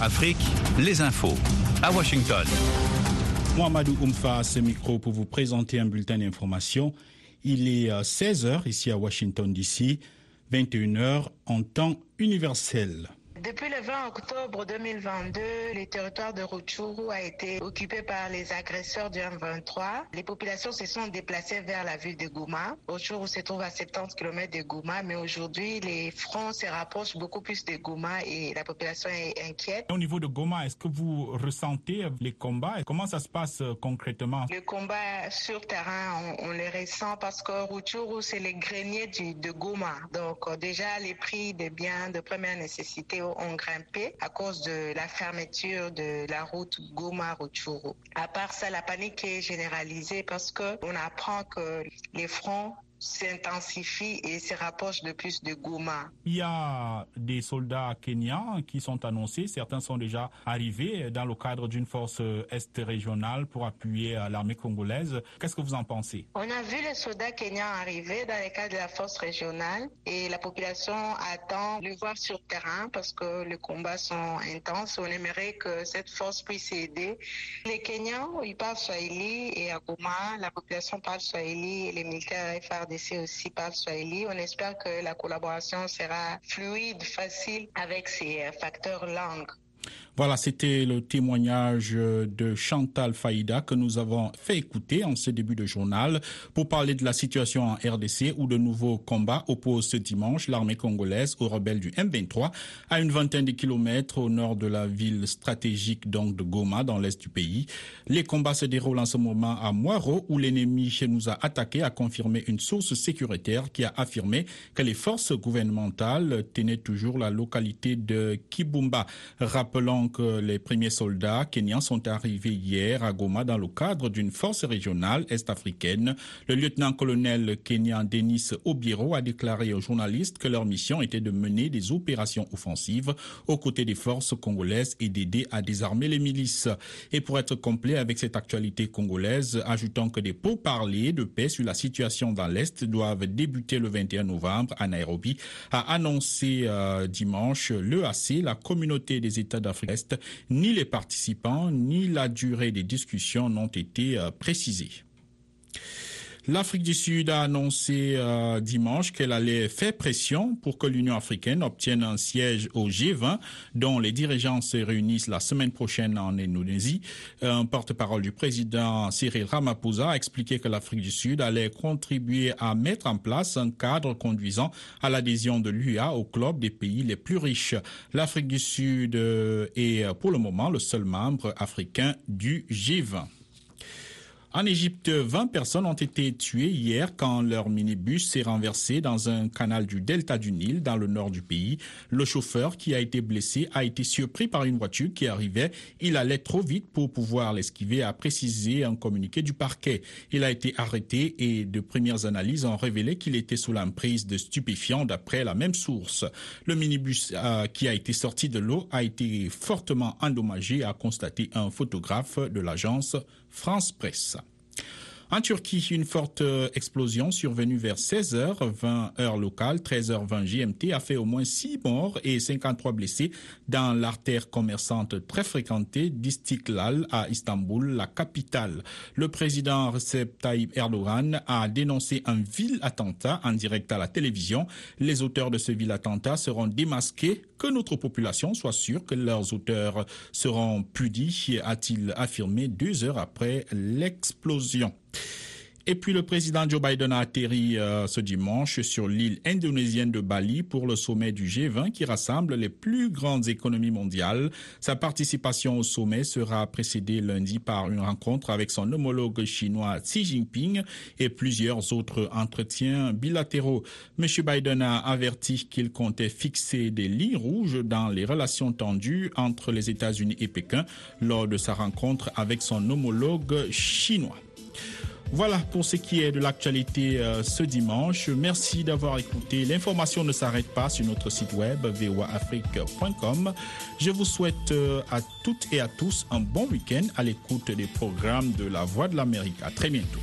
Afrique, les infos. À Washington. Mohamedou Oumfa à ce micro pour vous présenter un bulletin d'information. Il est 16h ici à Washington DC, 21h en temps universel. Depuis le 20 octobre 2022, le territoire de Rutshuru a été occupé par les agresseurs du M23. Les populations se sont déplacées vers la ville de Gouma. Rutshuru se trouve à 70 km de Gouma, mais aujourd'hui, les fronts se rapprochent beaucoup plus de Gouma et la population est inquiète. Au niveau de Gouma, est-ce que vous ressentez les combats? Comment ça se passe euh, concrètement? Le combat sur terrain, on, on le ressent parce que Rutshuru, c'est les greniers du, de Gouma. Donc euh, déjà, les prix des biens de première nécessité ont grimpé à cause de la fermeture de la route Goma-Rutshuru. À part ça, la panique est généralisée parce que on apprend que les fronts s'intensifie et se rapproche de plus de Goma. Il y a des soldats kenyans qui sont annoncés. Certains sont déjà arrivés dans le cadre d'une force est régionale pour appuyer l'armée congolaise. Qu'est-ce que vous en pensez? On a vu les soldats kenyans arriver dans le cadre de la force régionale et la population attend de le voir sur terrain parce que les combats sont intenses. On aimerait que cette force puisse aider. Les Kenyans, ils parlent Swahili et à Goma, la population parle Swahili et les militaires FARDC aussi parlent Swahili. On espère que la collaboration sera fluide, facile avec ces facteurs langue. Voilà, c'était le témoignage de Chantal Faïda que nous avons fait écouter en ce début de journal pour parler de la situation en RDC où de nouveaux combats opposent ce dimanche l'armée congolaise aux rebelles du M23 à une vingtaine de kilomètres au nord de la ville stratégique donc de Goma dans l'est du pays. Les combats se déroulent en ce moment à Moiro où l'ennemi nous a attaqué a confirmé une source sécuritaire qui a affirmé que les forces gouvernementales tenaient toujours la localité de Kibumba. Rappelons que les premiers soldats kenyans sont arrivés hier à Goma dans le cadre d'une force régionale est-africaine. Le lieutenant-colonel kenyan Denis Obiero a déclaré aux journalistes que leur mission était de mener des opérations offensives aux côtés des forces congolaises et d'aider à désarmer les milices. Et pour être complet avec cette actualité congolaise, ajoutons que des pourparlers de paix sur la situation dans l'Est doivent débuter le 21 novembre à Nairobi, a annoncé euh, dimanche l'EAC, la communauté des États d'Afrique ni les participants, ni la durée des discussions n'ont été précisées. L'Afrique du Sud a annoncé euh, dimanche qu'elle allait faire pression pour que l'Union africaine obtienne un siège au G20, dont les dirigeants se réunissent la semaine prochaine en Indonésie. Un porte-parole du président Cyril Ramaphosa a expliqué que l'Afrique du Sud allait contribuer à mettre en place un cadre conduisant à l'adhésion de l'UA au club des pays les plus riches. L'Afrique du Sud est pour le moment le seul membre africain du G20. En Égypte, 20 personnes ont été tuées hier quand leur minibus s'est renversé dans un canal du delta du Nil dans le nord du pays. Le chauffeur qui a été blessé a été surpris par une voiture qui arrivait. Il allait trop vite pour pouvoir l'esquiver, a précisé un communiqué du parquet. Il a été arrêté et de premières analyses ont révélé qu'il était sous l'emprise de stupéfiants d'après la même source. Le minibus euh, qui a été sorti de l'eau a été fortement endommagé, a constaté un photographe de l'agence France Presse. En Turquie, une forte explosion survenue vers 16h20 heure locale, 13h20 GMT a fait au moins 6 morts et 53 blessés dans l'artère commerçante très fréquentée d'Istiklal à Istanbul, la capitale. Le président Recep Tayyip Erdogan a dénoncé un vil attentat en direct à la télévision. Les auteurs de ce vil attentat seront démasqués que notre population soit sûre que leurs auteurs seront punis, a-t-il affirmé deux heures après l'explosion. Et puis le président Joe Biden a atterri euh, ce dimanche sur l'île indonésienne de Bali pour le sommet du G20 qui rassemble les plus grandes économies mondiales. Sa participation au sommet sera précédée lundi par une rencontre avec son homologue chinois Xi Jinping et plusieurs autres entretiens bilatéraux. M. Biden a averti qu'il comptait fixer des lignes rouges dans les relations tendues entre les États-Unis et Pékin lors de sa rencontre avec son homologue chinois. Voilà pour ce qui est de l'actualité euh, ce dimanche. Merci d'avoir écouté. L'information ne s'arrête pas sur notre site web voaafrique.com. Je vous souhaite euh, à toutes et à tous un bon week-end à l'écoute des programmes de la Voix de l'Amérique. À très bientôt.